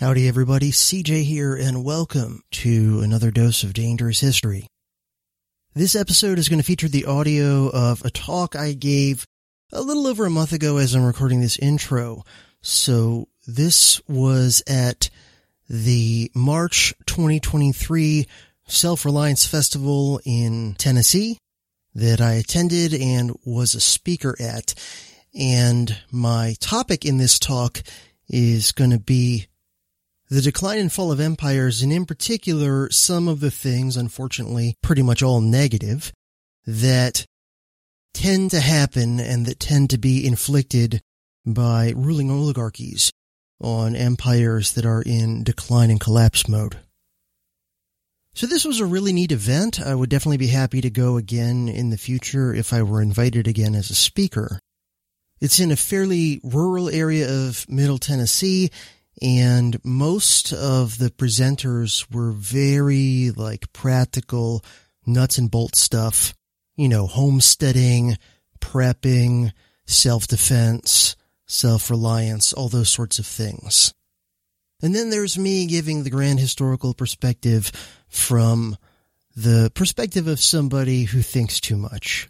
Howdy, everybody. CJ here, and welcome to another dose of Dangerous History. This episode is going to feature the audio of a talk I gave a little over a month ago as I'm recording this intro. So this was at the March 2023 Self-Reliance Festival in Tennessee that I attended and was a speaker at. And my topic in this talk is going to be the decline and fall of empires, and in particular, some of the things, unfortunately, pretty much all negative, that tend to happen and that tend to be inflicted by ruling oligarchies on empires that are in decline and collapse mode. So this was a really neat event. I would definitely be happy to go again in the future if I were invited again as a speaker. It's in a fairly rural area of Middle Tennessee and most of the presenters were very like practical nuts and bolts stuff, you know, homesteading, prepping, self-defense, self-reliance, all those sorts of things. And then there's me giving the grand historical perspective from the perspective of somebody who thinks too much.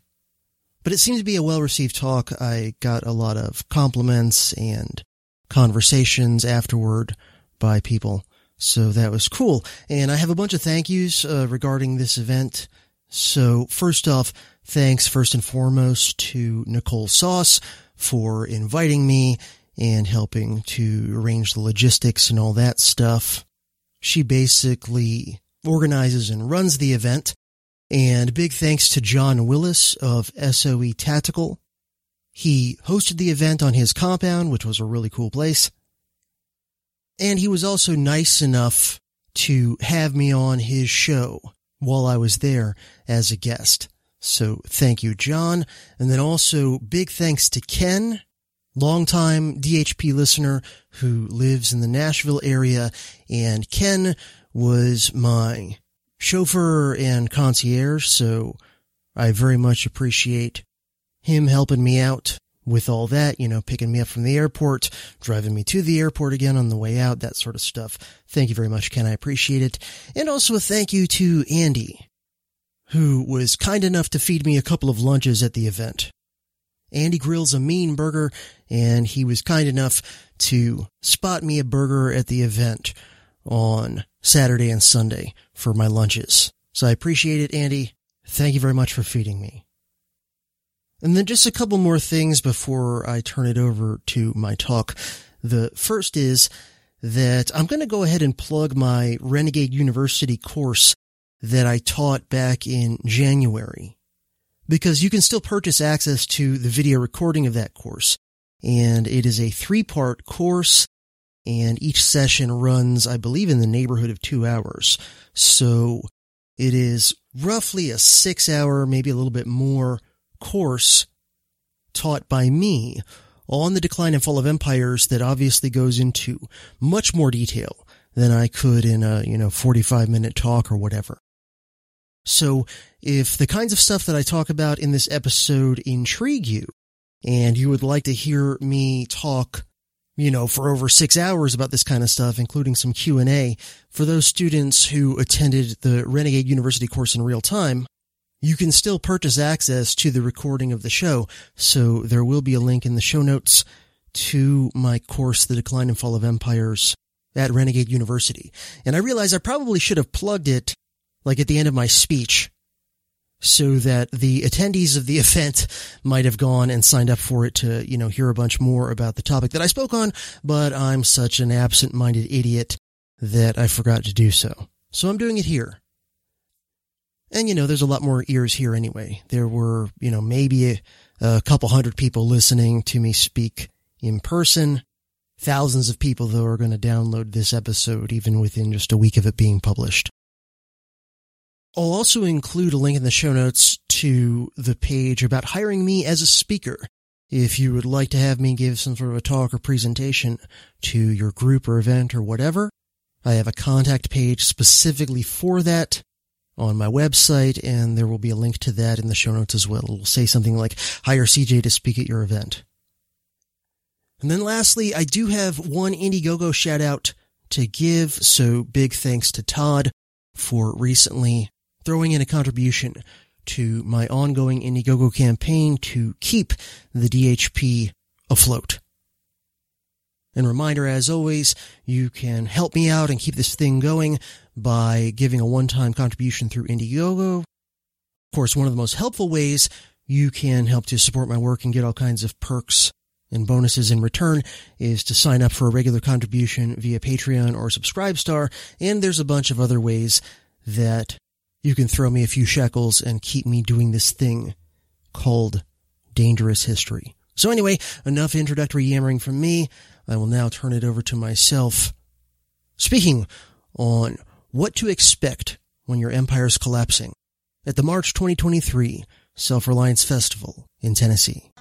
But it seemed to be a well-received talk. I got a lot of compliments and conversations afterward by people. So that was cool. And I have a bunch of thank yous uh, regarding this event. So first off, thanks first and foremost to Nicole Sauce for inviting me and helping to arrange the logistics and all that stuff. She basically organizes and runs the event. And big thanks to John Willis of SOE Tactical he hosted the event on his compound, which was a really cool place. And he was also nice enough to have me on his show while I was there as a guest. So thank you, John. And then also big thanks to Ken, longtime DHP listener who lives in the Nashville area. And Ken was my chauffeur and concierge. So I very much appreciate him helping me out with all that, you know, picking me up from the airport, driving me to the airport again on the way out, that sort of stuff. Thank you very much, Ken. I appreciate it. And also a thank you to Andy, who was kind enough to feed me a couple of lunches at the event. Andy grills a mean burger, and he was kind enough to spot me a burger at the event on Saturday and Sunday for my lunches. So I appreciate it, Andy. Thank you very much for feeding me. And then just a couple more things before I turn it over to my talk. The first is that I'm going to go ahead and plug my Renegade University course that I taught back in January because you can still purchase access to the video recording of that course. And it is a three part course and each session runs, I believe, in the neighborhood of two hours. So it is roughly a six hour, maybe a little bit more course taught by me on the decline and fall of empires that obviously goes into much more detail than I could in a, you know, 45 minute talk or whatever. So if the kinds of stuff that I talk about in this episode intrigue you and you would like to hear me talk, you know, for over six hours about this kind of stuff, including some Q&A for those students who attended the Renegade University course in real time, you can still purchase access to the recording of the show, so there will be a link in the show notes to my course, The Decline and Fall of Empires at Renegade University. And I realize I probably should have plugged it like at the end of my speech so that the attendees of the event might have gone and signed up for it to, you know, hear a bunch more about the topic that I spoke on, but I'm such an absent-minded idiot that I forgot to do so. So I'm doing it here. And, you know, there's a lot more ears here anyway. There were, you know, maybe a, a couple hundred people listening to me speak in person. Thousands of people, though, are going to download this episode even within just a week of it being published. I'll also include a link in the show notes to the page about hiring me as a speaker. If you would like to have me give some sort of a talk or presentation to your group or event or whatever, I have a contact page specifically for that on my website, and there will be a link to that in the show notes as well. It will say something like, hire CJ to speak at your event. And then lastly, I do have one Indiegogo shout out to give, so big thanks to Todd for recently throwing in a contribution to my ongoing Indiegogo campaign to keep the DHP afloat. And reminder, as always, you can help me out and keep this thing going by giving a one-time contribution through Indiegogo. Of course, one of the most helpful ways you can help to support my work and get all kinds of perks and bonuses in return is to sign up for a regular contribution via Patreon or Subscribestar. And there's a bunch of other ways that you can throw me a few shekels and keep me doing this thing called dangerous history. So anyway, enough introductory yammering from me. I will now turn it over to myself. Speaking on what to expect when your empire is collapsing at the March 2023 Self-Reliance Festival in Tennessee.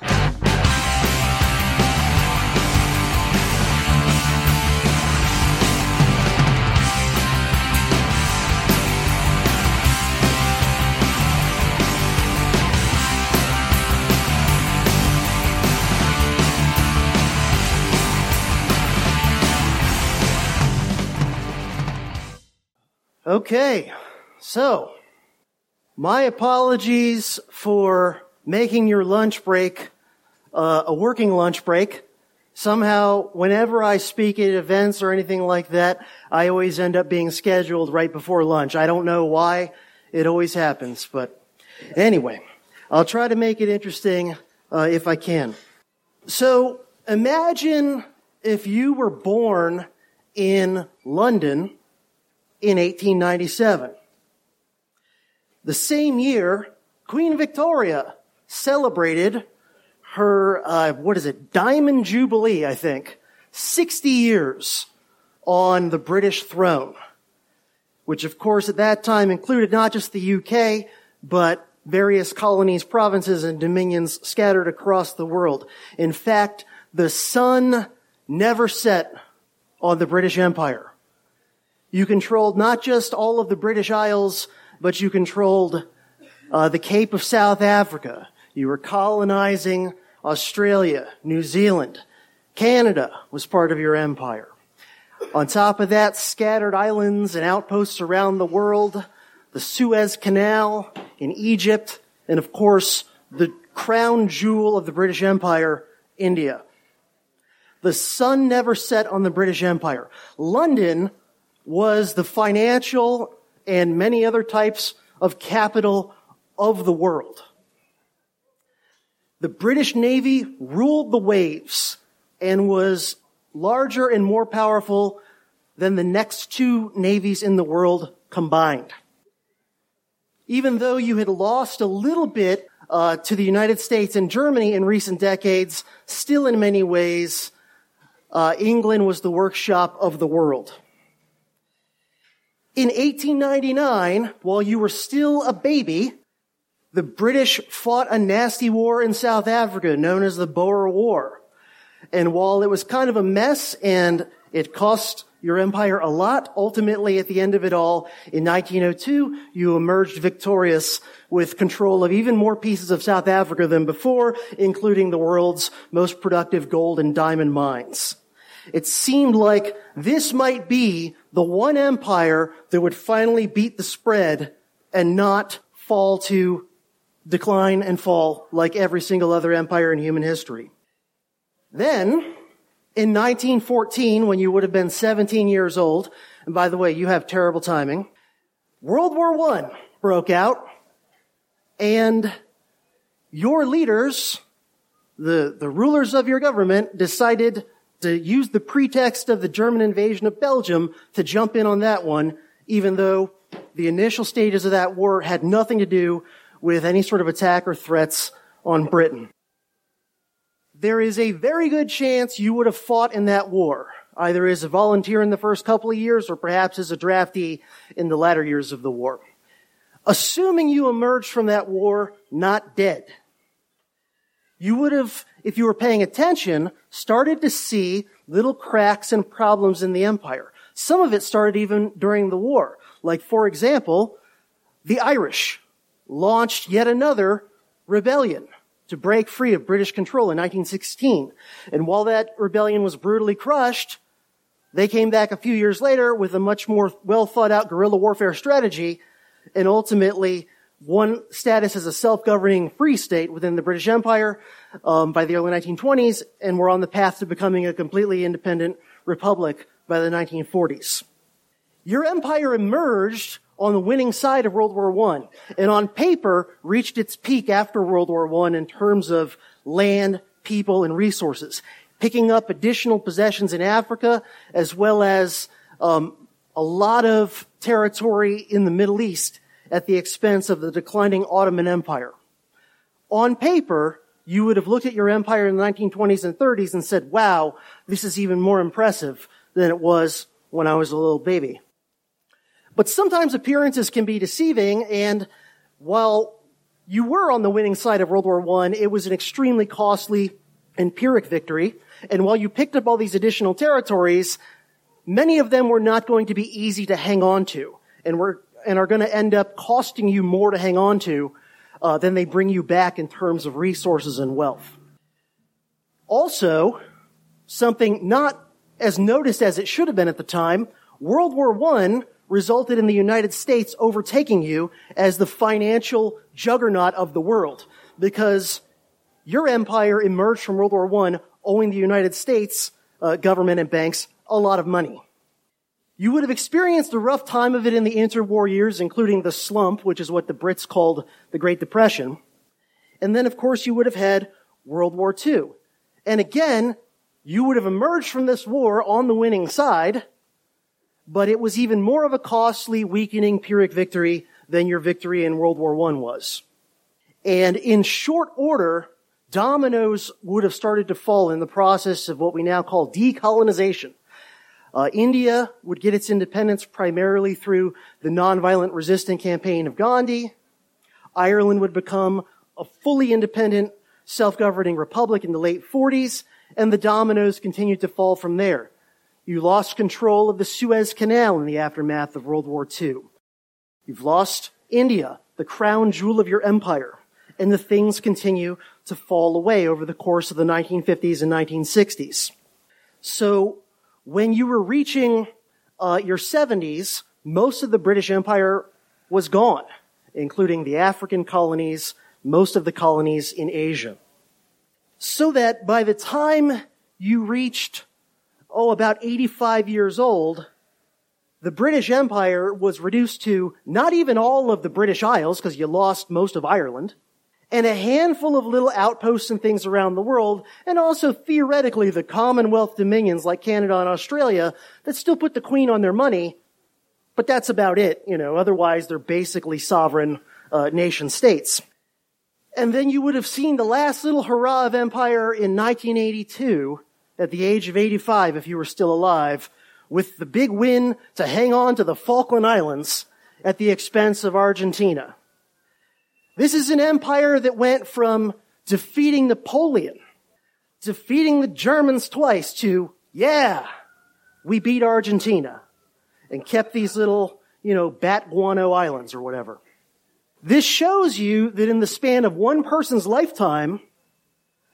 Okay, so my apologies for making your lunch break uh, a working lunch break. Somehow, whenever I speak at events or anything like that, I always end up being scheduled right before lunch. I don't know why it always happens, but anyway, I'll try to make it interesting uh, if I can. So imagine if you were born in London in 1897. The same year, Queen Victoria celebrated her, uh, what is it, Diamond Jubilee, I think. 60 years on the British throne. Which of course at that time included not just the UK, but various colonies, provinces, and dominions scattered across the world. In fact, the sun never set on the British Empire. You controlled not just all of the British Isles, but you controlled uh, the Cape of South Africa. You were colonizing Australia, New Zealand. Canada was part of your empire. On top of that, scattered islands and outposts around the world, the Suez Canal in Egypt, and of course, the crown jewel of the British Empire, India. The sun never set on the British Empire. London was the financial and many other types of capital of the world. The British Navy ruled the waves and was larger and more powerful than the next two navies in the world combined. Even though you had lost a little bit uh, to the United States and Germany in recent decades, still in many ways, uh, England was the workshop of the world. In 1899, while you were still a baby, the British fought a nasty war in South Africa known as the Boer War. And while it was kind of a mess and it cost your empire a lot, ultimately at the end of it all, in 1902, you emerged victorious with control of even more pieces of South Africa than before, including the world's most productive gold and diamond mines. It seemed like this might be the one empire that would finally beat the spread and not fall to decline and fall like every single other empire in human history. Then, in 1914, when you would have been 17 years old, and by the way, you have terrible timing, World War I broke out, and your leaders, the, the rulers of your government, decided to use the pretext of the German invasion of Belgium to jump in on that one, even though the initial stages of that war had nothing to do with any sort of attack or threats on Britain. There is a very good chance you would have fought in that war, either as a volunteer in the first couple of years or perhaps as a draftee in the latter years of the war. Assuming you emerged from that war not dead, you would have, if you were paying attention, started to see little cracks and problems in the empire. Some of it started even during the war. Like, for example, the Irish launched yet another rebellion to break free of British control in 1916. And while that rebellion was brutally crushed, They came back a few years later with a much more well thought out guerrilla warfare strategy and ultimately won status as a self-governing free state within the British Empire um, by the early 1920s and were on the path to becoming a completely independent republic by the 1940s. Your empire emerged on the winning side of World War I and on paper reached its peak after World War I in terms of land, people, and resources, picking up additional possessions in Africa as well as um, a lot of territory in the Middle East at the expense of the declining Ottoman Empire. On paper, you would have looked at your empire in the 1920s and 30s and said, wow, this is even more impressive than it was when I was a little baby. But sometimes appearances can be deceiving, and while you were on the winning side of World War I, it was an extremely costly and Pyrrhic victory. And while you picked up all these additional territories, many of them were not going to be easy to hang on to and were and are going to end up costing you more to hang on to uh, than they bring you back in terms of resources and wealth. Also, something not as noticed as it should have been at the time, World War I resulted in the United States overtaking you as the financial juggernaut of the world because your empire emerged from World War I owing the United States uh, government and banks a lot of money. You would have experienced a rough time of it in the interwar years, including the slump, which is what the Brits called the Great Depression. And then, of course, you would have had World War II. And again, you would have emerged from this war on the winning side, but it was even more of a costly, weakening Pyrrhic victory than your victory in World War I was. And in short order, dominoes would have started to fall in the process of what we now call decolonization. Uh, India would get its independence primarily through the nonviolent resistant campaign of Gandhi. Ireland would become a fully independent, self-governing republic in the late 40s, and the dominoes continued to fall from there. You lost control of the Suez Canal in the aftermath of World War II. You've lost India, the crown jewel of your empire, and the things continue to fall away over the course of the 1950s and 1960s. So when you were reaching uh, your 70s, most of the British Empire was gone, including the African colonies, most of the colonies in Asia. So that by the time you reached, oh, about 85 years old, the British Empire was reduced to not even all of the British Isles, because you lost most of Ireland, and a handful of little outposts and things around the world, and also theoretically the Commonwealth dominions like Canada and Australia that still put the Queen on their money, but that's about it, you know, otherwise they're basically sovereign uh, nation states. And then you would have seen the last little hurrah of empire in 1982 at the age of 85 if you were still alive with the big win to hang on to the Falkland Islands at the expense of Argentina. This is an empire that went from defeating Napoleon, defeating the Germans twice to, yeah, we beat Argentina and kept these little, you know, bat guano islands or whatever. This shows you that in the span of one person's lifetime,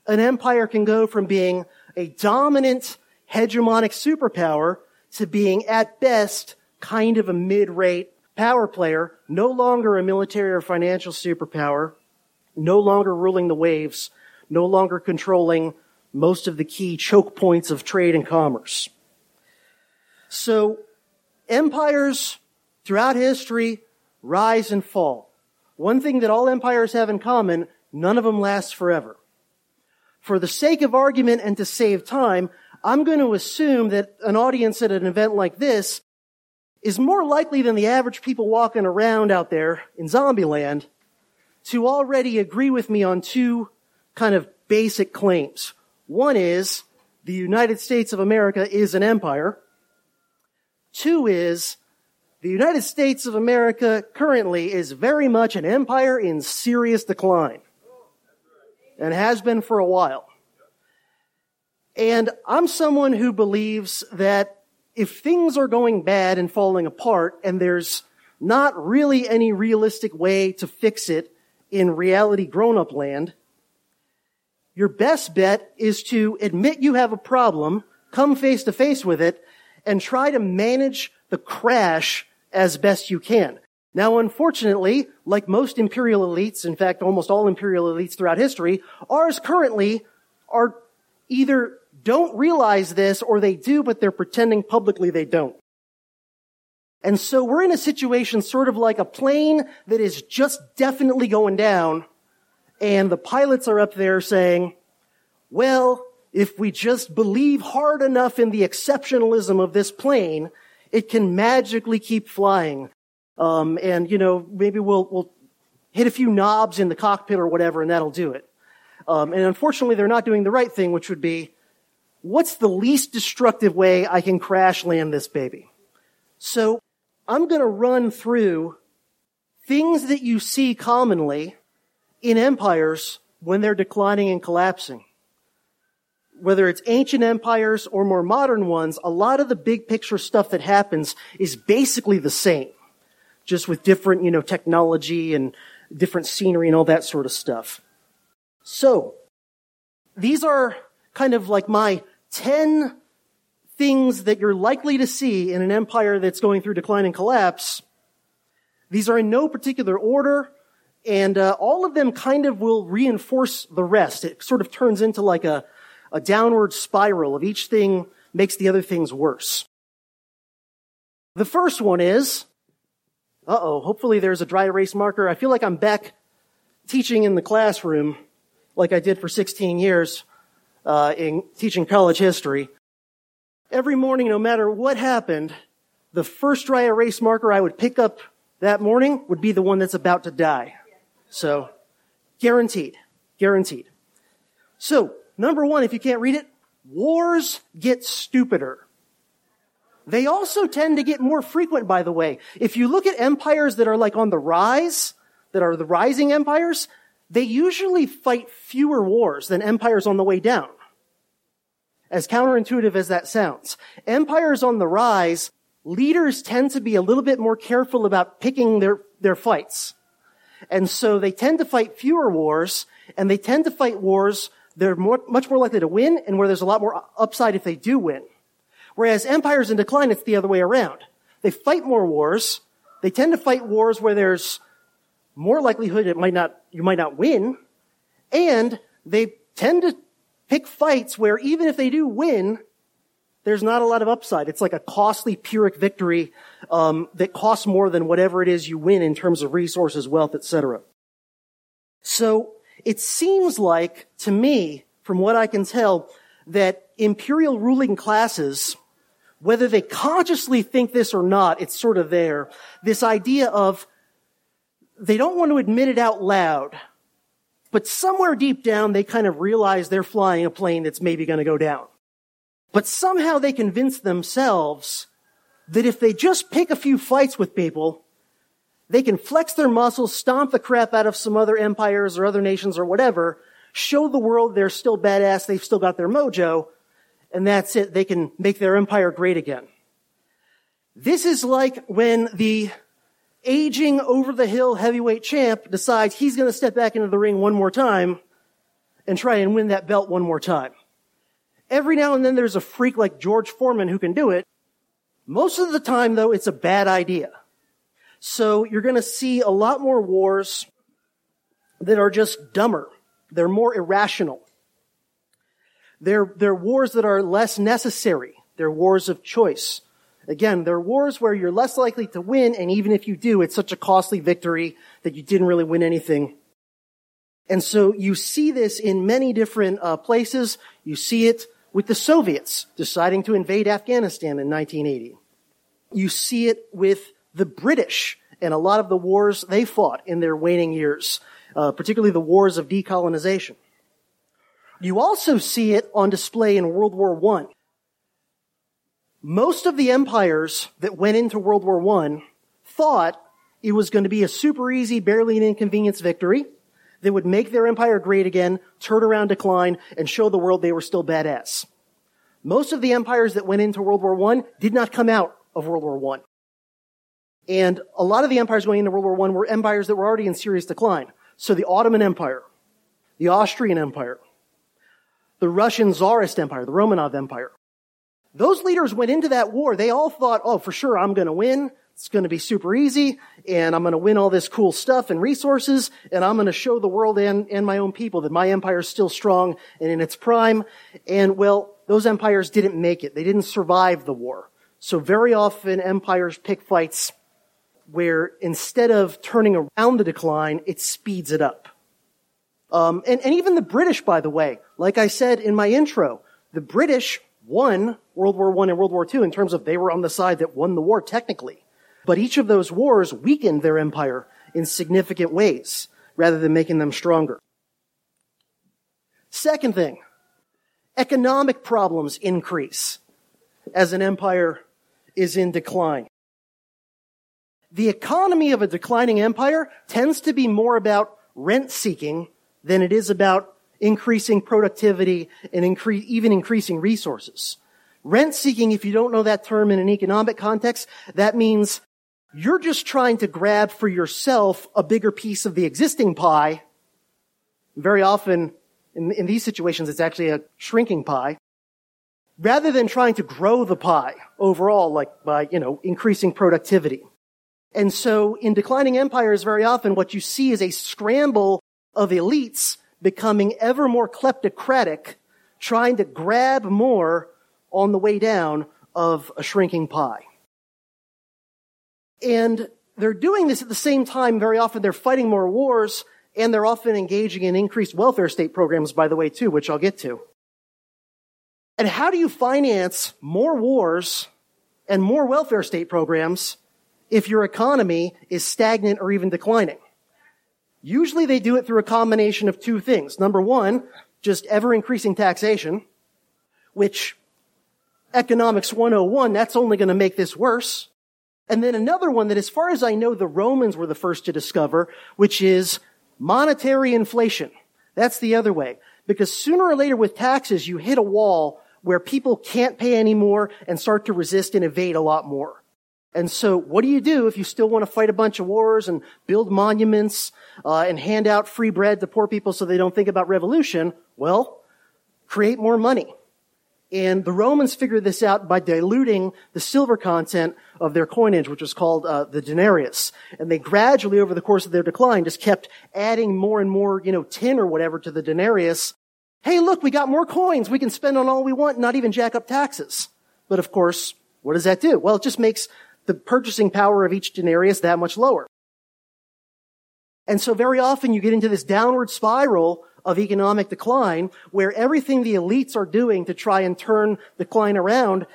an empire can go from being a dominant hegemonic superpower to being at best kind of a mid-rate power player, no longer a military or financial superpower, no longer ruling the waves, no longer controlling most of the key choke points of trade and commerce. So, empires throughout history rise and fall. One thing that all empires have in common, none of them last forever. For the sake of argument and to save time, I'm going to assume that an audience at an event like this is more likely than the average people walking around out there in Zombieland to already agree with me on two kind of basic claims. One is the United States of America is an empire. Two is the United States of America currently is very much an empire in serious decline and has been for a while. And I'm someone who believes that if things are going bad and falling apart and there's not really any realistic way to fix it in reality grown up land, your best bet is to admit you have a problem, come face to face with it, and try to manage the crash as best you can. Now, unfortunately, like most imperial elites, in fact, almost all imperial elites throughout history, ours currently are either don't realize this or they do, but they're pretending publicly they don't. And so we're in a situation sort of like a plane that is just definitely going down and the pilots are up there saying, well, if we just believe hard enough in the exceptionalism of this plane, it can magically keep flying. Um, and you know, maybe we'll, we'll hit a few knobs in the cockpit or whatever and that'll do it. Um, and unfortunately, they're not doing the right thing, which would be, what's the least destructive way I can crash land this baby? So I'm going to run through things that you see commonly in empires when they're declining and collapsing. Whether it's ancient empires or more modern ones, a lot of the big picture stuff that happens is basically the same, just with different, you know, technology and different scenery and all that sort of stuff. So, these are kind of like my 10 things that you're likely to see in an empire that's going through decline and collapse. These are in no particular order, and uh, all of them kind of will reinforce the rest. It sort of turns into like a, a downward spiral of each thing makes the other things worse. The first one is, uh-oh, hopefully there's a dry erase marker. I feel like I'm back teaching in the classroom like I did for 16 years uh, in teaching college history. Every morning, no matter what happened, the first dry erase marker I would pick up that morning would be the one that's about to die. So, guaranteed. Guaranteed. So, number one, if you can't read it, wars get stupider. They also tend to get more frequent, by the way. If you look at empires that are like on the rise, that are the rising empires, they usually fight fewer wars than empires on the way down. As counterintuitive as that sounds. Empires on the rise, leaders tend to be a little bit more careful about picking their, their fights. And so they tend to fight fewer wars, and they tend to fight wars they're more, much more likely to win, and where there's a lot more upside if they do win. Whereas empires in decline, it's the other way around. They fight more wars. They tend to fight wars where there's more likelihood it might not, you might not win. And they tend to pick fights where even if they do win, there's not a lot of upside. It's like a costly Pyrrhic victory um, that costs more than whatever it is you win in terms of resources, wealth, etc. So it seems like, to me, from what I can tell, that imperial ruling classes, whether they consciously think this or not, it's sort of there. This idea of they don't want to admit it out loud, but somewhere deep down they kind of realize they're flying a plane that's maybe going to go down. But somehow they convince themselves that if they just pick a few fights with people, they can flex their muscles, stomp the crap out of some other empires or other nations or whatever, show the world they're still badass, they've still got their mojo, and that's it. They can make their empire great again. This is like when the aging over the hill heavyweight champ decides he's going to step back into the ring one more time and try and win that belt one more time. Every now and then there's a freak like George Foreman who can do it. Most of the time though, it's a bad idea. So you're going to see a lot more wars that are just dumber. They're more irrational. They're, they're wars that are less necessary. They're wars of choice. Again, there are wars where you're less likely to win, and even if you do, it's such a costly victory that you didn't really win anything. And so you see this in many different uh, places. You see it with the Soviets deciding to invade Afghanistan in 1980. You see it with the British and a lot of the wars they fought in their waning years, uh, particularly the wars of decolonization. You also see it on display in World War I. Most of the empires that went into World War I thought it was going to be a super easy, barely an inconvenience victory that would make their empire great again, turn around decline, and show the world they were still badass. Most of the empires that went into World War I did not come out of World War I. And a lot of the empires going into World War I were empires that were already in serious decline. So the Ottoman Empire, the Austrian Empire, the Russian Tsarist Empire, the Romanov Empire, those leaders went into that war. They all thought, oh, for sure, I'm going to win. It's going to be super easy and I'm going to win all this cool stuff and resources and I'm going to show the world and, and my own people that my empire is still strong and in its prime. And well, those empires didn't make it. They didn't survive the war. So very often empires pick fights where instead of turning around the decline, it speeds it up. Um, and, and even the British, by the way, like I said in my intro, the British won World War I and World War II in terms of they were on the side that won the war technically. But each of those wars weakened their empire in significant ways rather than making them stronger. Second thing, economic problems increase as an empire is in decline. The economy of a declining empire tends to be more about rent seeking than it is about increasing productivity and even increasing resources. Rent seeking, if you don't know that term in an economic context, that means you're just trying to grab for yourself a bigger piece of the existing pie. Very often in, in these situations, it's actually a shrinking pie. Rather than trying to grow the pie overall, like by, you know, increasing productivity. And so in declining empires, very often what you see is a scramble of elites becoming ever more kleptocratic, trying to grab more on the way down of a shrinking pie. And they're doing this at the same time. Very often they're fighting more wars and they're often engaging in increased welfare state programs, by the way, too, which I'll get to. And how do you finance more wars and more welfare state programs if your economy is stagnant or even declining? Usually they do it through a combination of two things. Number one, just ever increasing taxation, which economics 101, that's only going to make this worse. And then another one that as far as I know, the Romans were the first to discover, which is monetary inflation. That's the other way. Because sooner or later with taxes, you hit a wall where people can't pay anymore and start to resist and evade a lot more. And so what do you do if you still want to fight a bunch of wars and build monuments uh, and hand out free bread to poor people so they don't think about revolution? Well, create more money. And the Romans figured this out by diluting the silver content of their coinage, which was called uh, the denarius. And they gradually, over the course of their decline, just kept adding more and more, you know, tin or whatever to the denarius. Hey, look, we got more coins. We can spend on all we want, not even jack up taxes. But of course, what does that do? Well, it just makes the purchasing power of each denarius that much lower. And so very often you get into this downward spiral of economic decline where everything the elites are doing to try and turn the decline around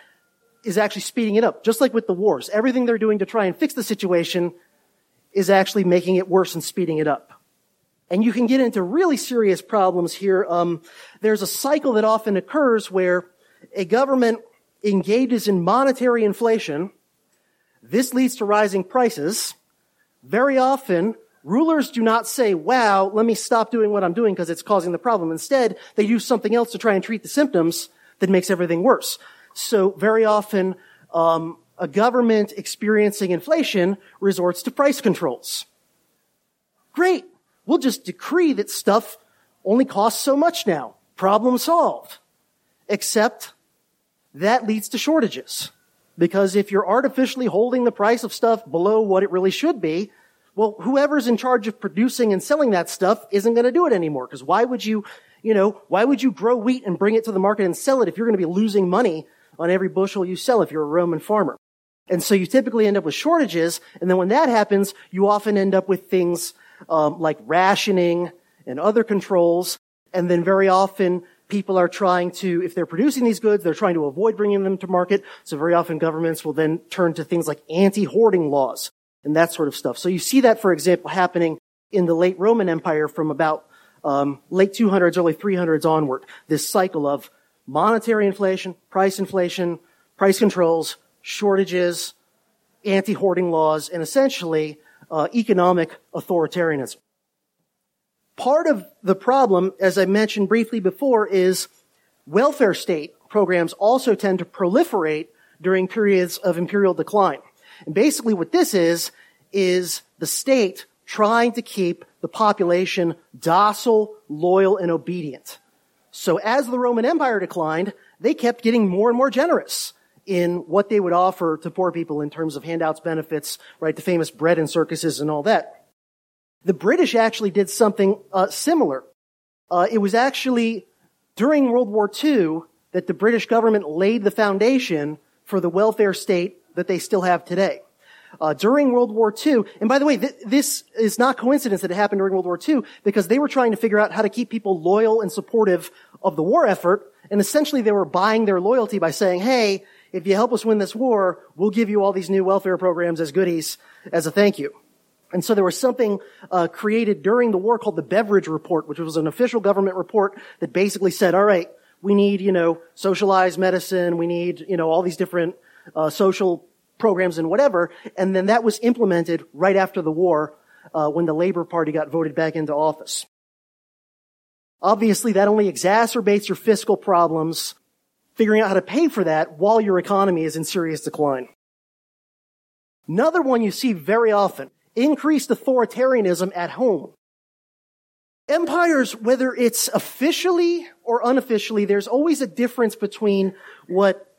is actually speeding it up. Just like with the wars. Everything they're doing to try and fix the situation is actually making it worse and speeding it up. And you can get into really serious problems here. Um, there's a cycle that often occurs where a government engages in monetary inflation this leads to rising prices. Very often, rulers do not say, wow, let me stop doing what I'm doing because it's causing the problem. Instead, they use something else to try and treat the symptoms that makes everything worse. So very often, um, a government experiencing inflation resorts to price controls. Great. We'll just decree that stuff only costs so much now. Problem solved. Except that leads to shortages. Because if you're artificially holding the price of stuff below what it really should be, well, whoever's in charge of producing and selling that stuff isn't going to do it anymore. Because why would you, you know, why would you grow wheat and bring it to the market and sell it if you're going to be losing money on every bushel you sell if you're a Roman farmer? And so you typically end up with shortages. And then when that happens, you often end up with things um, like rationing and other controls. And then very often people are trying to, if they're producing these goods, they're trying to avoid bringing them to market. So very often governments will then turn to things like anti-hoarding laws and that sort of stuff. So you see that, for example, happening in the late Roman Empire from about um, late 200s, early 300s onward. This cycle of monetary inflation, price inflation, price controls, shortages, anti-hoarding laws, and essentially uh, economic authoritarianism. Part of the problem, as I mentioned briefly before, is welfare state programs also tend to proliferate during periods of imperial decline. And basically what this is, is the state trying to keep the population docile, loyal, and obedient. So as the Roman Empire declined, they kept getting more and more generous in what they would offer to poor people in terms of handouts, benefits, right? The famous bread and circuses and all that. The British actually did something uh, similar. Uh, it was actually during World War II that the British government laid the foundation for the welfare state that they still have today. Uh, during World War II, and by the way, th- this is not coincidence that it happened during World War II because they were trying to figure out how to keep people loyal and supportive of the war effort, and essentially they were buying their loyalty by saying, hey, if you help us win this war, we'll give you all these new welfare programs as goodies as a thank you. And so there was something uh, created during the war called the Beveridge Report, which was an official government report that basically said, all right, we need, you know, socialized medicine, we need, you know, all these different uh, social programs and whatever. And then that was implemented right after the war uh, when the Labor Party got voted back into office. Obviously, that only exacerbates your fiscal problems, figuring out how to pay for that while your economy is in serious decline. Another one you see very often increased authoritarianism at home. Empires, whether it's officially or unofficially, there's always a difference between what,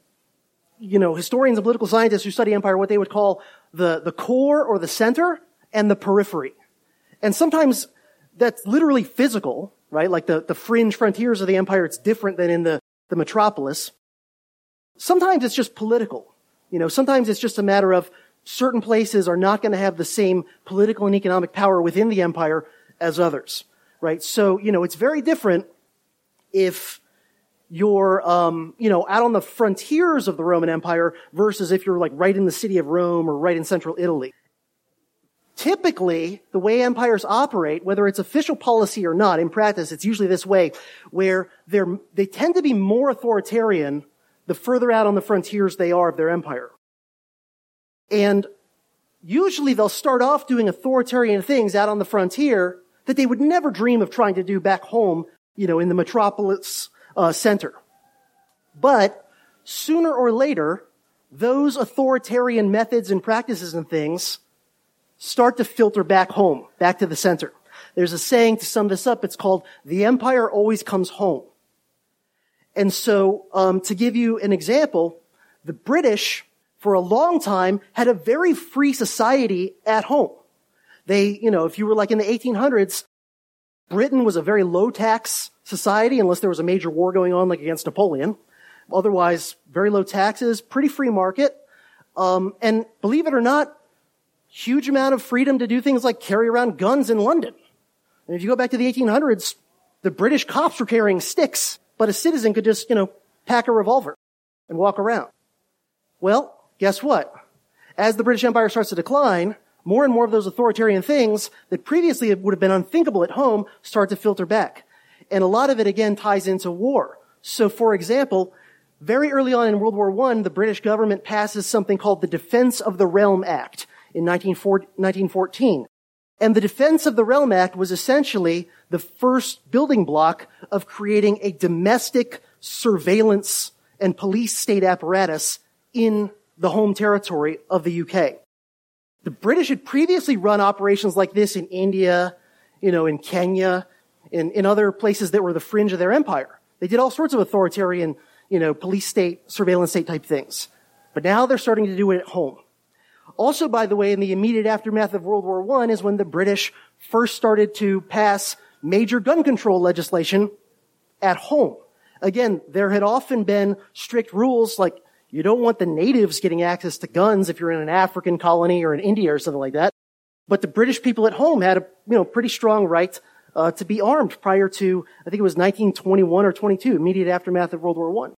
you know, historians and political scientists who study empire, what they would call the, the core or the center and the periphery. And sometimes that's literally physical, right? Like the, the fringe frontiers of the empire, it's different than in the, the metropolis. Sometimes it's just political. You know, sometimes it's just a matter of certain places are not going to have the same political and economic power within the empire as others, right? So, you know, it's very different if you're, um, you know, out on the frontiers of the Roman Empire versus if you're like right in the city of Rome or right in central Italy. Typically, the way empires operate, whether it's official policy or not, in practice, it's usually this way, where they're, they tend to be more authoritarian the further out on the frontiers they are of their empire. And usually they'll start off doing authoritarian things out on the frontier that they would never dream of trying to do back home, you know, in the metropolis uh, center. But sooner or later, those authoritarian methods and practices and things start to filter back home, back to the center. There's a saying to sum this up. It's called "The empire always comes home." And so, um, to give you an example, the British for a long time had a very free society at home. They, you know, if you were like in the 1800s, Britain was a very low tax society unless there was a major war going on like against Napoleon. Otherwise, very low taxes, pretty free market. Um, and believe it or not, huge amount of freedom to do things like carry around guns in London. And if you go back to the 1800s, the British cops were carrying sticks, but a citizen could just, you know, pack a revolver and walk around. Well, guess what? As the British Empire starts to decline, more and more of those authoritarian things that previously would have been unthinkable at home start to filter back. And a lot of it again ties into war. So for example, very early on in World War I, the British government passes something called the Defense of the Realm Act in 1914. And the Defense of the Realm Act was essentially the first building block of creating a domestic surveillance and police state apparatus in the home territory of the UK. The British had previously run operations like this in India, you know, in Kenya, in, in other places that were the fringe of their empire. They did all sorts of authoritarian, you know, police state, surveillance state type things. But now they're starting to do it at home. Also, by the way, in the immediate aftermath of World War I is when the British first started to pass major gun control legislation at home. Again, there had often been strict rules like you don't want the natives getting access to guns if you're in an African colony or in India or something like that. But the British people at home had a you know pretty strong right uh, to be armed prior to I think it was 1921 or 22, immediate aftermath of World War One.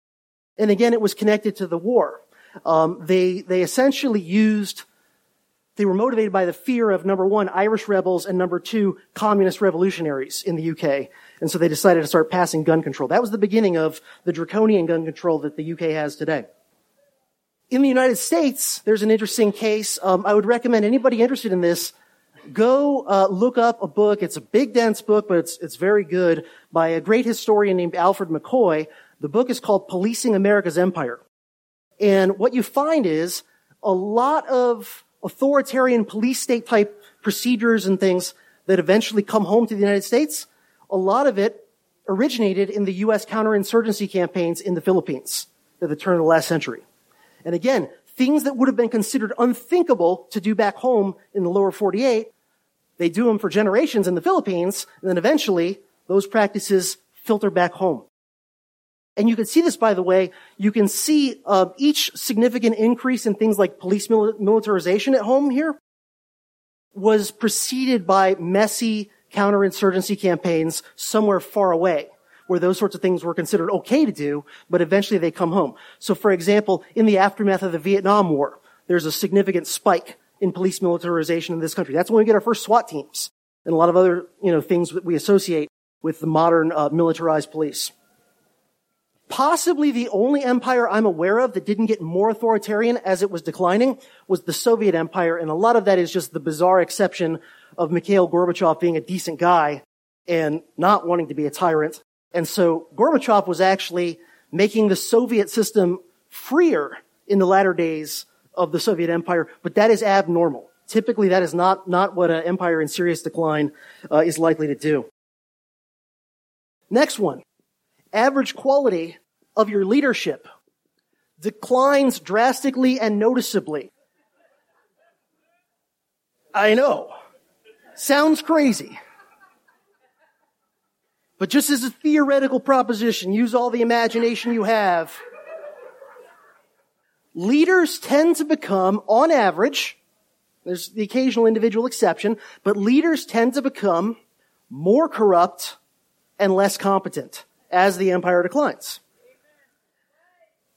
And again, it was connected to the war. Um, they they essentially used they were motivated by the fear of number one Irish rebels and number two communist revolutionaries in the UK, and so they decided to start passing gun control. That was the beginning of the draconian gun control that the UK has today. In the United States, there's an interesting case. Um, I would recommend anybody interested in this go uh, look up a book. It's a big, dense book, but it's it's very good by a great historian named Alfred McCoy. The book is called "Policing America's Empire," and what you find is a lot of authoritarian police state type procedures and things that eventually come home to the United States. A lot of it originated in the U.S. counterinsurgency campaigns in the Philippines at the turn of the last century. And again, things that would have been considered unthinkable to do back home in the lower 48, they do them for generations in the Philippines, and then eventually those practices filter back home. And you can see this, by the way, you can see uh, each significant increase in things like police mil- militarization at home here was preceded by messy counterinsurgency campaigns somewhere far away where those sorts of things were considered okay to do, but eventually they come home. So for example, in the aftermath of the Vietnam War, there's a significant spike in police militarization in this country. That's when we get our first SWAT teams and a lot of other, you know, things that we associate with the modern uh, militarized police. Possibly the only empire I'm aware of that didn't get more authoritarian as it was declining was the Soviet Empire, and a lot of that is just the bizarre exception of Mikhail Gorbachev being a decent guy and not wanting to be a tyrant. And so Gorbachev was actually making the Soviet system freer in the latter days of the Soviet Empire, but that is abnormal. Typically, that is not, not what an empire in serious decline uh, is likely to do. Next one. Average quality of your leadership declines drastically and noticeably. I know. Sounds crazy. But just as a theoretical proposition, use all the imagination you have. Leaders tend to become, on average, there's the occasional individual exception, but leaders tend to become more corrupt and less competent as the empire declines.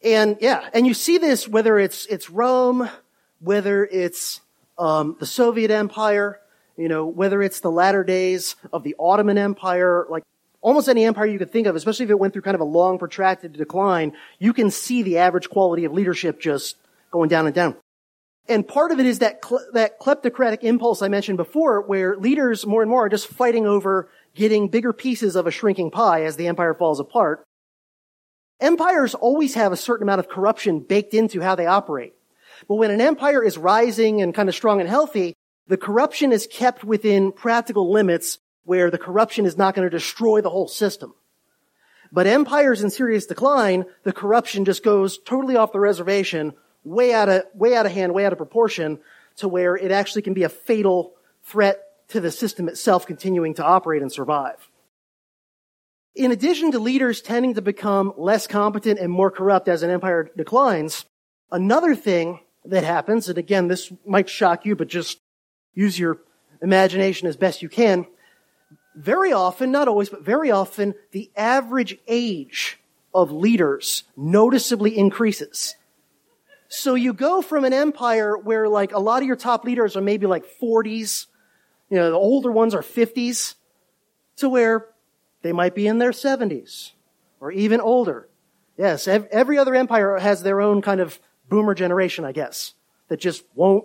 And yeah, and you see this whether it's it's Rome, whether it's um, the Soviet Empire, you know, whether it's the latter days of the Ottoman Empire, like almost any empire you could think of, especially if it went through kind of a long, protracted decline, you can see the average quality of leadership just going down and down. And part of it is that that kleptocratic impulse I mentioned before, where leaders more and more are just fighting over getting bigger pieces of a shrinking pie as the empire falls apart. Empires always have a certain amount of corruption baked into how they operate. But when an empire is rising and kind of strong and healthy, the corruption is kept within practical limits where the corruption is not going to destroy the whole system. But empires in serious decline, the corruption just goes totally off the reservation, way out of, way out of hand, way out of proportion to where it actually can be a fatal threat to the system itself continuing to operate and survive. In addition to leaders tending to become less competent and more corrupt as an empire declines, another thing that happens, and again, this might shock you, but just use your imagination as best you can. Very often, not always, but very often, the average age of leaders noticeably increases. So you go from an empire where like a lot of your top leaders are maybe like 40s, you know, the older ones are 50s, to where they might be in their 70s or even older. Yes, every other empire has their own kind of boomer generation, I guess, that just won't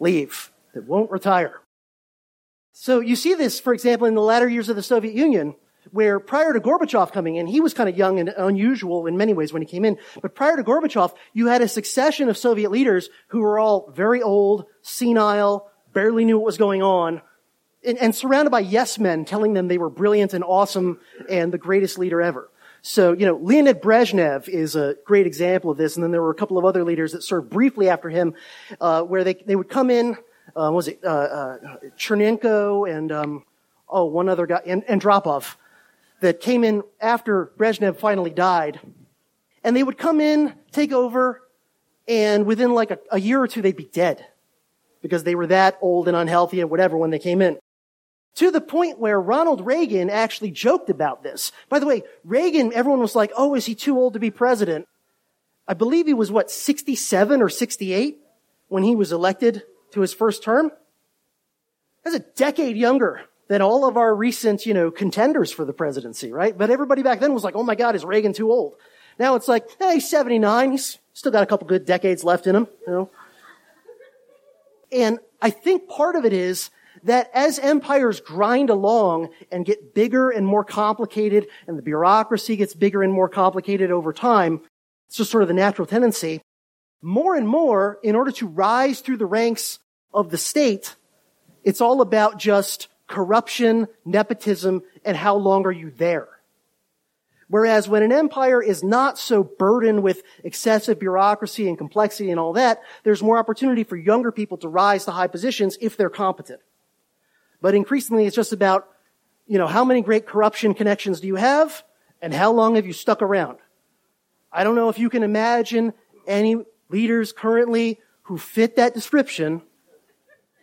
leave, that won't retire. So you see this, for example, in the latter years of the Soviet Union, where prior to Gorbachev coming in, he was kind of young and unusual in many ways when he came in, but prior to Gorbachev, you had a succession of Soviet leaders who were all very old, senile, barely knew what was going on, and, and surrounded by yes men telling them they were brilliant and awesome and the greatest leader ever. So, you know, Leonid Brezhnev is a great example of this. And then there were a couple of other leaders that served briefly after him, uh, where they, they would come in, uh, was it, uh, uh, Chernenko and, um, oh, one other guy, and, Andropov, that came in after Brezhnev finally died. And they would come in, take over, and within like a, a year or two, they'd be dead because they were that old and unhealthy and whatever when they came in. To the point where Ronald Reagan actually joked about this. By the way, Reagan, everyone was like, oh, is he too old to be president? I believe he was what, 67 or 68 when he was elected to his first term? That's a decade younger than all of our recent, you know, contenders for the presidency, right? But everybody back then was like, oh my God, is Reagan too old? Now it's like, hey, he's 79. He's still got a couple good decades left in him, you know. And I think part of it is that as empires grind along and get bigger and more complicated and the bureaucracy gets bigger and more complicated over time, it's just sort of the natural tendency. More and more, in order to rise through the ranks of the state, it's all about just corruption, nepotism, and how long are you there? Whereas when an empire is not so burdened with excessive bureaucracy and complexity and all that, there's more opportunity for younger people to rise to high positions if they're competent. But increasingly it's just about, you know, how many great corruption connections do you have and how long have you stuck around? I don't know if you can imagine any leaders currently who fit that description,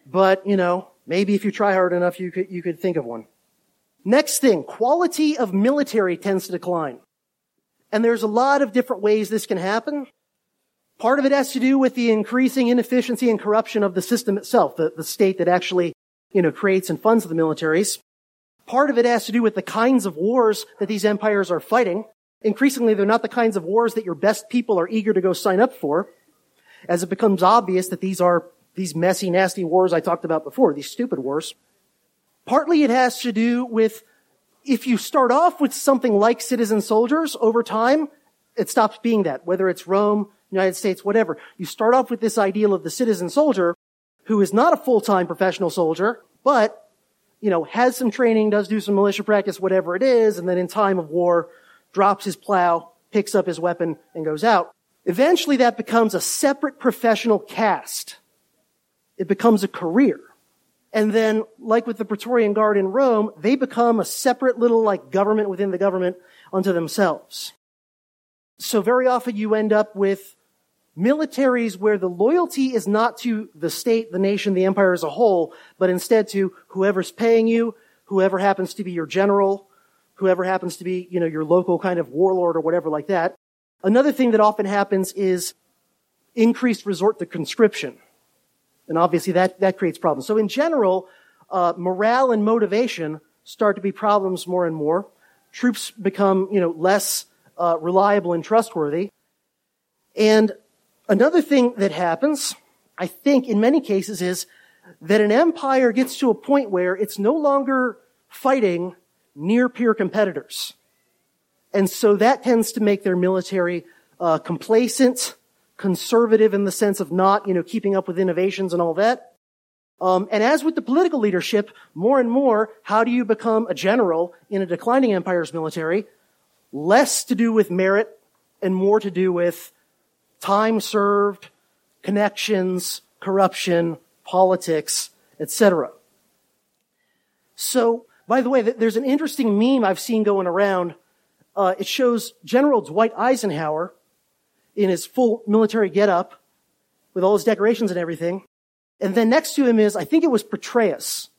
but, you know, maybe if you try hard enough, you could, you could think of one. Next thing, quality of military tends to decline. And there's a lot of different ways this can happen. Part of it has to do with the increasing inefficiency and corruption of the system itself, the, the state that actually, you know, creates and funds the militaries. Part of it has to do with the kinds of wars that these empires are fighting. Increasingly, they're not the kinds of wars that your best people are eager to go sign up for, as it becomes obvious that these are these messy, nasty wars I talked about before, these stupid wars. Partly it has to do with if you start off with something like citizen soldiers over time, it stops being that, whether it's Rome, United States, whatever. You start off with this ideal of the citizen soldier who is not a full-time professional soldier, but, you know, has some training, does do some militia practice, whatever it is, and then in time of war, drops his plow, picks up his weapon, and goes out. Eventually that becomes a separate professional caste. It becomes a career. And then, like with the Praetorian Guard in Rome, they become a separate little like government within the government unto themselves. So very often you end up with militaries where the loyalty is not to the state, the nation, the empire as a whole, but instead to whoever's paying you, whoever happens to be your general, whoever happens to be, you know, your local kind of warlord or whatever like that. Another thing that often happens is increased resort to conscription. And obviously that, that creates problems. So in general, uh, morale and motivation start to be problems more and more. Troops become, you know, less uh, reliable and trustworthy. And another thing that happens, I think, in many cases, is that an empire gets to a point where it's no longer fighting near peer competitors. And so that tends to make their military uh, complacent, conservative in the sense of not, you know, keeping up with innovations and all that. Um, and as with the political leadership, more and more, how do you become a general in a declining empire's military? Less to do with merit and more to do with time served, connections, corruption, politics, etc. So, by the way, there's an interesting meme I've seen going around. Uh, it shows General Dwight Eisenhower in his full military getup with all his decorations and everything. And then next to him is, I think it was Petraeus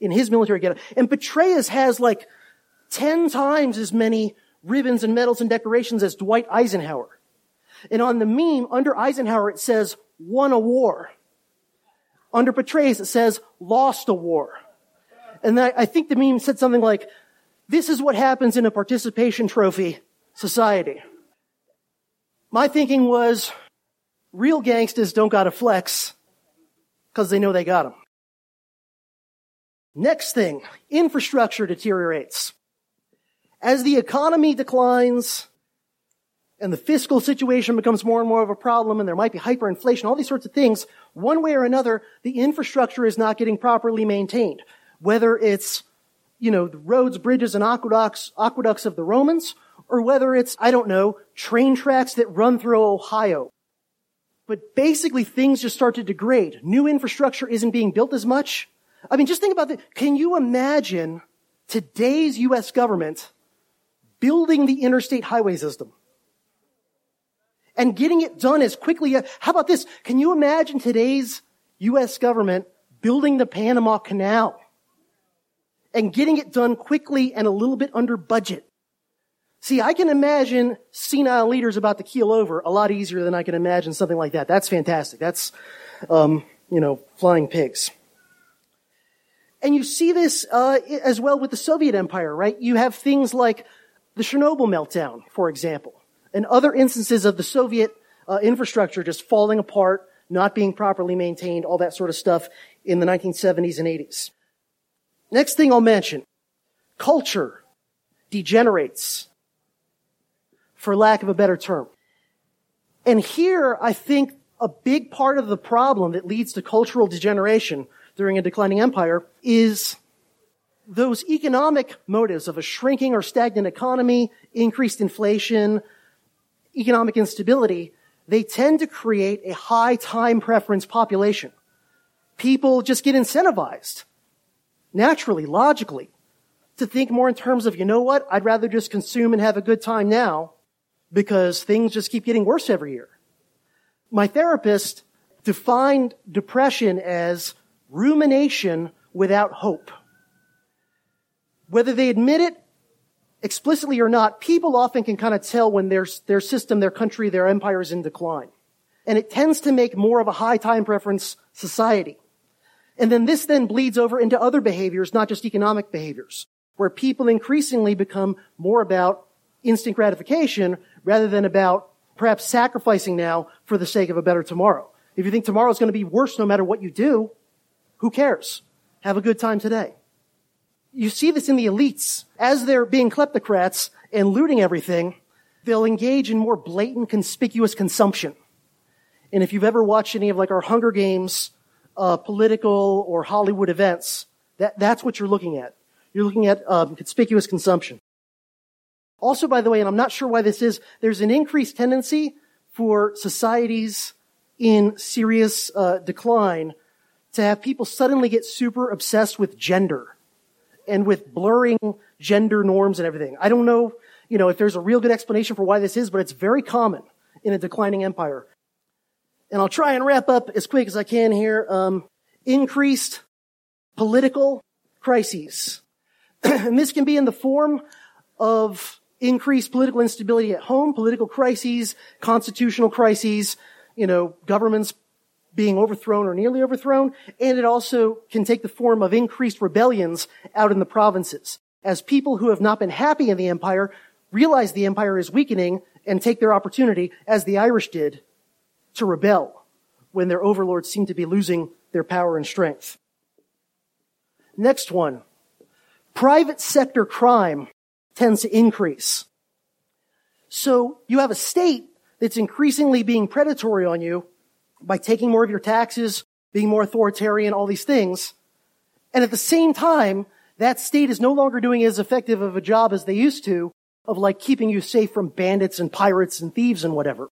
in his military getup. And Petraeus has like 10 times as many ribbons and medals and decorations as Dwight Eisenhower. And on the meme, under Eisenhower, it says, won a war. Under Petraeus, it says, lost a war. And I think the meme said something like, this is what happens in a participation trophy society. My thinking was, real gangsters don't gotta flex, cause they know they got them. Next thing, infrastructure deteriorates. As the economy declines, and the fiscal situation becomes more and more of a problem, and there might be hyperinflation, all these sorts of things, one way or another, the infrastructure is not getting properly maintained. Whether it's, you know, the roads, bridges, and aqueducts, aqueducts of the Romans, or whether it's, I don't know, train tracks that run through Ohio. But basically things just start to degrade. New infrastructure isn't being built as much. I mean, just think about that. Can you imagine today's U.S. government building the interstate highway system? And getting it done as quickly as, how about this? Can you imagine today's U.S. government building the Panama Canal? And getting it done quickly and a little bit under budget. See, I can imagine senile leaders about to keel over a lot easier than I can imagine something like that. That's fantastic. That's, um, you know, flying pigs. And you see this uh, as well with the Soviet Empire, right? You have things like the Chernobyl meltdown, for example, and other instances of the Soviet uh, infrastructure just falling apart, not being properly maintained, all that sort of stuff in the 1970s and 80s. Next thing I'll mention, culture degenerates for lack of a better term. And here, I think a big part of the problem that leads to cultural degeneration during a declining empire is those economic motives of a shrinking or stagnant economy, increased inflation, economic instability, they tend to create a high time preference population. People just get incentivized, naturally, logically, to think more in terms of, you know what, I'd rather just consume and have a good time now because things just keep getting worse every year. My therapist defined depression as rumination without hope. Whether they admit it explicitly or not, people often can kind of tell when their, their system, their country, their empire is in decline. And it tends to make more of a high time preference society. And then this then bleeds over into other behaviors, not just economic behaviors, where people increasingly become more about instant gratification rather than about perhaps sacrificing now for the sake of a better tomorrow. If you think tomorrow is going to be worse no matter what you do, who cares? Have a good time today. You see this in the elites. As they're being kleptocrats and looting everything, they'll engage in more blatant, conspicuous consumption. And if you've ever watched any of like our Hunger Games, uh, political or Hollywood events, that, that's what you're looking at. You're looking at um, conspicuous consumption. Also, by the way, and I'm not sure why this is, there's an increased tendency for societies in serious uh, decline to have people suddenly get super obsessed with gender and with blurring gender norms and everything. I don't know, you know, if there's a real good explanation for why this is, but it's very common in a declining empire. And I'll try and wrap up as quick as I can here. Um, increased political crises. and this can be in the form of increased political instability at home, political crises, constitutional crises, you know, governments being overthrown or nearly overthrown, and it also can take the form of increased rebellions out in the provinces. As people who have not been happy in the empire realize the empire is weakening and take their opportunity, as the Irish did, to rebel when their overlords seem to be losing their power and strength. Next one. Private sector crime tends to increase. So you have a state that's increasingly being predatory on you by taking more of your taxes, being more authoritarian, all these things. And at the same time, that state is no longer doing as effective of a job as they used to of like keeping you safe from bandits and pirates and thieves and whatever.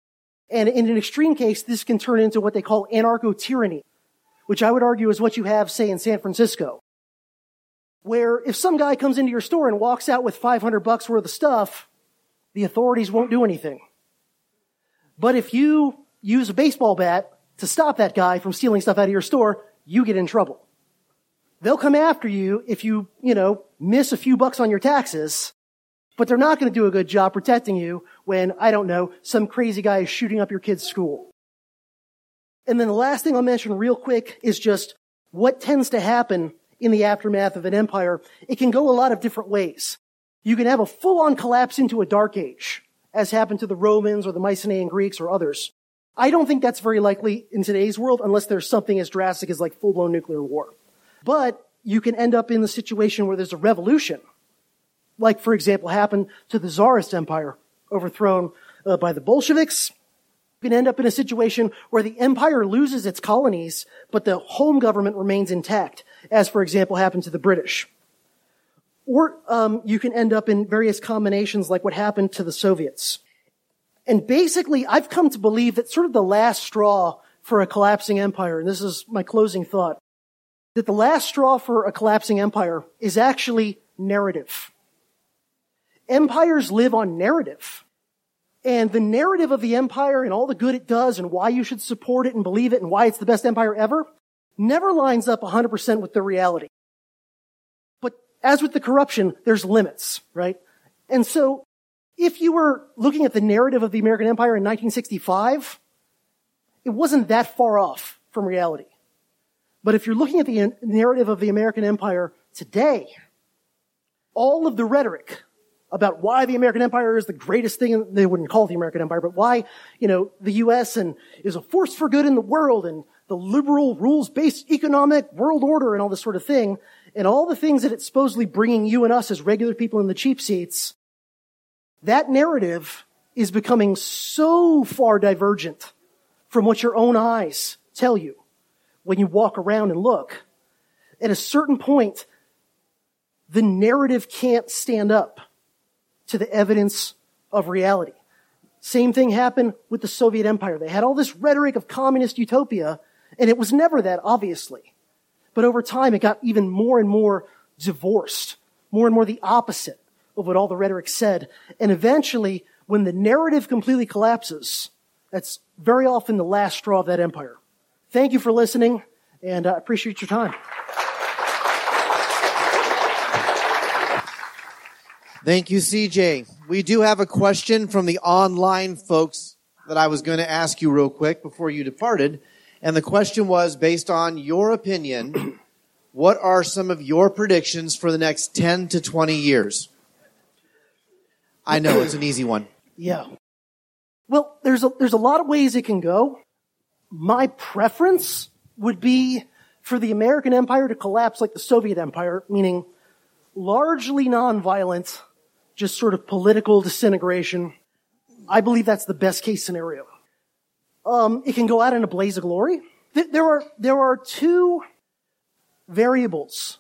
And in an extreme case, this can turn into what they call anarcho-tyranny, which I would argue is what you have, say, in San Francisco. Where if some guy comes into your store and walks out with 500 bucks worth of stuff, the authorities won't do anything. But if you use a baseball bat to stop that guy from stealing stuff out of your store, you get in trouble. They'll come after you if you, you know, miss a few bucks on your taxes, but they're not going to do a good job protecting you when, I don't know, some crazy guy is shooting up your kid's school. And then the last thing I'll mention real quick is just what tends to happen in the aftermath of an empire. It can go a lot of different ways. You can have a full-on collapse into a dark age, as happened to the Romans or the Mycenaean Greeks or others. I don't think that's very likely in today's world unless there's something as drastic as like full-blown nuclear war. But you can end up in the situation where there's a revolution. Like, for example, happened to the Tsarist Empire, overthrown uh, by the Bolsheviks. You can end up in a situation where the empire loses its colonies, but the home government remains intact, as, for example, happened to the British. Or um, you can end up in various combinations like what happened to the Soviets. And basically, I've come to believe that sort of the last straw for a collapsing empire, and this is my closing thought, that the last straw for a collapsing empire is actually narrative. Empires live on narrative. And the narrative of the empire and all the good it does and why you should support it and believe it and why it's the best empire ever never lines up 100% with the reality. But as with the corruption, there's limits, right? And so if you were looking at the narrative of the American Empire in 1965, it wasn't that far off from reality. But if you're looking at the narrative of the American Empire today, all of the rhetoric about why the American Empire is the greatest thing, they wouldn't call it the American Empire, but why, you know, the U.S. and is a force for good in the world and the liberal rules-based economic world order and all this sort of thing, and all the things that it's supposedly bringing you and us as regular people in the cheap seats, that narrative is becoming so far divergent from what your own eyes tell you when you walk around and look. At a certain point, the narrative can't stand up to the evidence of reality. Same thing happened with the Soviet Empire. They had all this rhetoric of communist utopia, and it was never that, obviously. But over time, it got even more and more divorced, more and more the opposite of what all the rhetoric said. And eventually, when the narrative completely collapses, that's very often the last straw of that empire. Thank you for listening, and I appreciate your time. Thank you, CJ. We do have a question from the online folks that I was going to ask you real quick before you departed. And the question was based on your opinion, what are some of your predictions for the next 10 to 20 years? I know it's an easy one. Yeah. Well, there's a, there's a lot of ways it can go. My preference would be for the American empire to collapse like the Soviet empire, meaning largely nonviolent, just sort of political disintegration. I believe that's the best case scenario. Um, it can go out in a blaze of glory. There are, there are two variables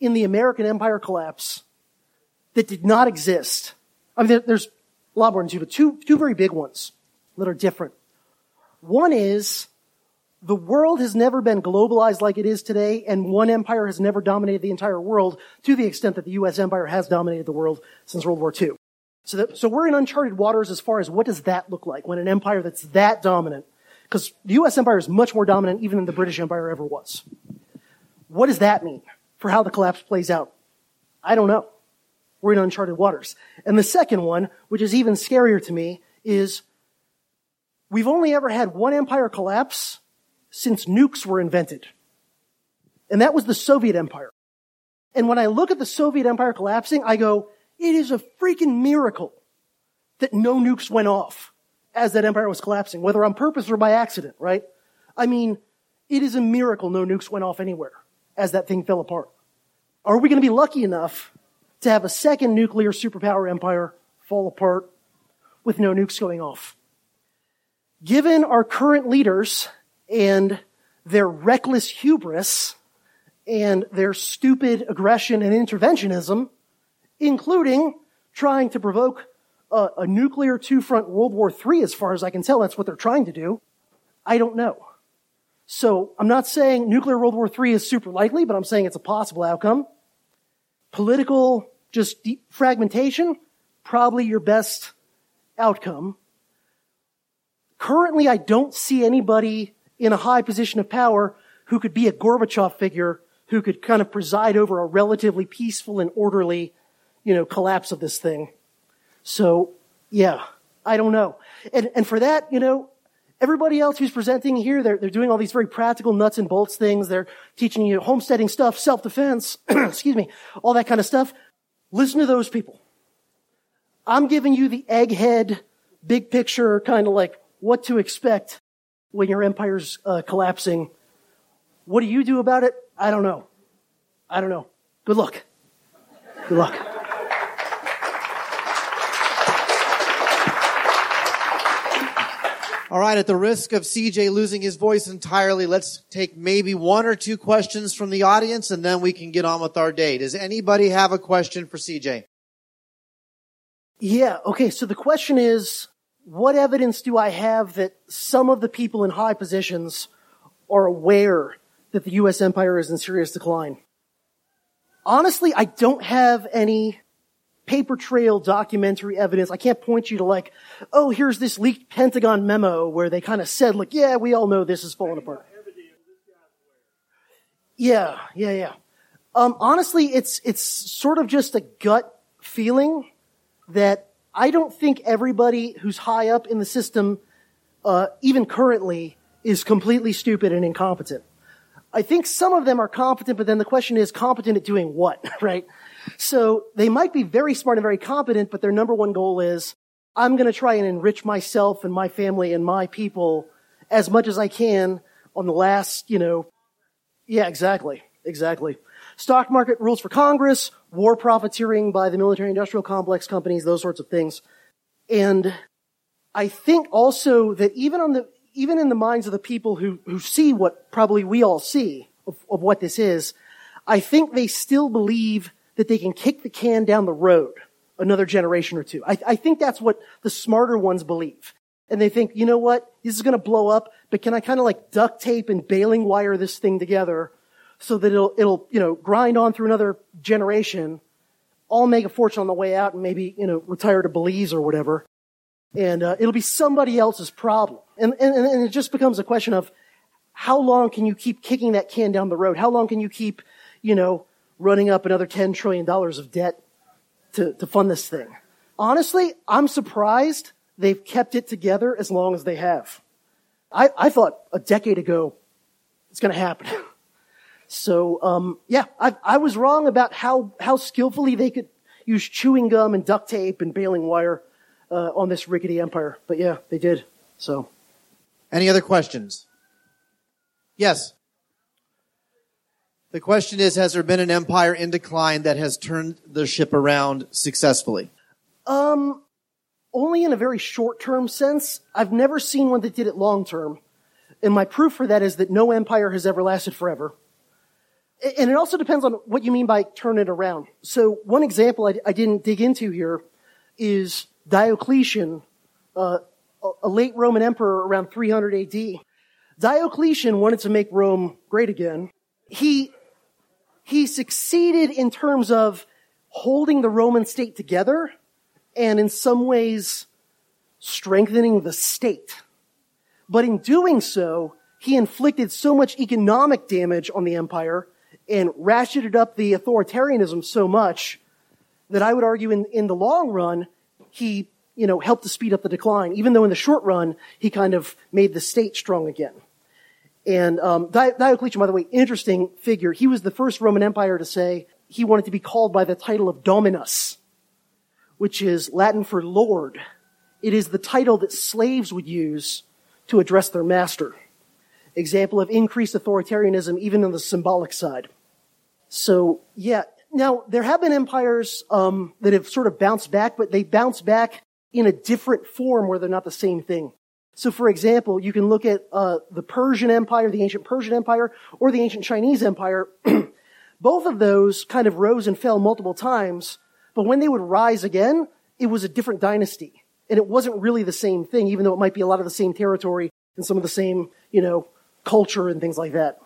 in the American empire collapse that did not exist. I mean, there's a lot more than two, but two, two very big ones that are different. One is the world has never been globalized like it is today, and one empire has never dominated the entire world to the extent that the U.S. empire has dominated the world since World War II. So, that, so we're in uncharted waters as far as what does that look like when an empire that's that dominant, because the U.S. empire is much more dominant even than the British empire ever was. What does that mean for how the collapse plays out? I don't know. We're in uncharted waters. And the second one, which is even scarier to me, is we've only ever had one empire collapse since nukes were invented. And that was the Soviet Empire. And when I look at the Soviet Empire collapsing, I go, it is a freaking miracle that no nukes went off as that empire was collapsing, whether on purpose or by accident, right? I mean, it is a miracle no nukes went off anywhere as that thing fell apart. Are we going to be lucky enough to have a second nuclear superpower empire fall apart with no nukes going off? Given our current leaders and their reckless hubris and their stupid aggression and interventionism, including trying to provoke a, a nuclear two-front World War III, as far as I can tell, that's what they're trying to do. I don't know. So I'm not saying nuclear World War III is super likely, but I'm saying it's a possible outcome. Political just fragmentation, probably your best outcome. Currently, I don't see anybody in a high position of power who could be a Gorbachev figure who could kind of preside over a relatively peaceful and orderly, you know, collapse of this thing. So, yeah, I don't know. And, and for that, you know, everybody else who's presenting here, they're, they're doing all these very practical nuts and bolts things. They're teaching you homesteading stuff, self-defense, excuse me, all that kind of stuff. Listen to those people. I'm giving you the egghead, big picture, kind of like what to expect when your empire's uh, collapsing. What do you do about it? I don't know. I don't know. Good luck. Good luck. All right, at the risk of CJ losing his voice entirely, let's take maybe one or two questions from the audience and then we can get on with our day. Does anybody have a question for CJ? Yeah, okay, so the question is, what evidence do I have that some of the people in high positions are aware that the U.S. empire is in serious decline? Honestly, I don't have any paper trail documentary evidence. I can't point you to like, oh, here's this leaked Pentagon memo where they kind of said, like, yeah, we all know this is falling apart. Yeah, yeah, yeah. Um, honestly, it's, it's sort of just a gut feeling that I don't think everybody who's high up in the system, uh, even currently, is completely stupid and incompetent. I think some of them are competent, but then the question is competent at doing what, right? So they might be very smart and very competent, but their number one goal is, I'm going to try and enrich myself and my family and my people as much as I can on the last, you know, yeah, exactly, exactly. Stock market rules for Congress, war profiteering by the military industrial complex companies, those sorts of things. And I think also that even on the, even in the minds of the people who, who see what probably we all see of, of what this is, I think they still believe that they can kick the can down the road another generation or two. I, I think that's what the smarter ones believe. And they think, you know what? This is going to blow up, but can I kind of like duct tape and baling wire this thing together so that it'll, it'll, you know, grind on through another generation, all make a fortune on the way out and maybe, you know, retire to Belize or whatever. And, uh, it'll be somebody else's problem. And, and, and it just becomes a question of how long can you keep kicking that can down the road? How long can you keep, you know, running up another $10 trillion of debt to, to fund this thing? Honestly, I'm surprised they've kept it together as long as they have. I, I thought a decade ago it's going to happen. so, um, yeah, I, I was wrong about how, how skillfully they could use chewing gum and duct tape and baling wire uh, on this rickety empire. But yeah, they did. So, Any other questions? Yes. The question is, has there been an empire in decline that has turned the ship around successfully? um, only in a very short term sense. I've never seen one that did it long term. And my proof for that is that no empire has ever lasted forever. And it also depends on what you mean by turn it around. So one example I, I didn't dig into here is Diocletian, uh, a late Roman emperor around 300 AD. Diocletian wanted to make Rome great again. He, he succeeded in terms of holding the Roman state together and in some ways strengthening the state. But in doing so, he inflicted so much economic damage on the empire and ratcheted up the authoritarianism so much that I would argue in, in the long run, he, you know, helped to speed up the decline, even though in the short run, he kind of made the state strong again. And um, Di- Diocletian, by the way, interesting figure. He was the first Roman Empire to say he wanted to be called by the title of Dominus, which is Latin for Lord. It is the title that slaves would use to address their master. Example of increased authoritarianism even on the symbolic side. So, yeah. Now, there have been empires um, that have sort of bounced back, but they bounce back in a different form where they're not the same thing. So, for example, you can look at uh, the Persian Empire, the ancient Persian Empire, or the ancient Chinese Empire. Both of those kind of rose and fell multiple times, but when they would rise again, it was a different dynasty. And it wasn't really the same thing, even though it might be a lot of the same territory and some of the same, you know, culture and things like that.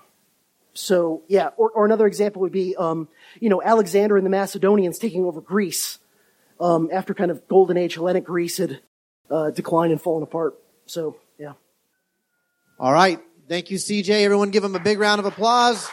So, yeah, or, or another example would be, um, you know, Alexander and the Macedonians taking over Greece um, after kind of Golden Age Hellenic Greece had uh, declined and fallen apart. So, yeah. All right. Thank you, CJ. Everyone give him a big round of applause.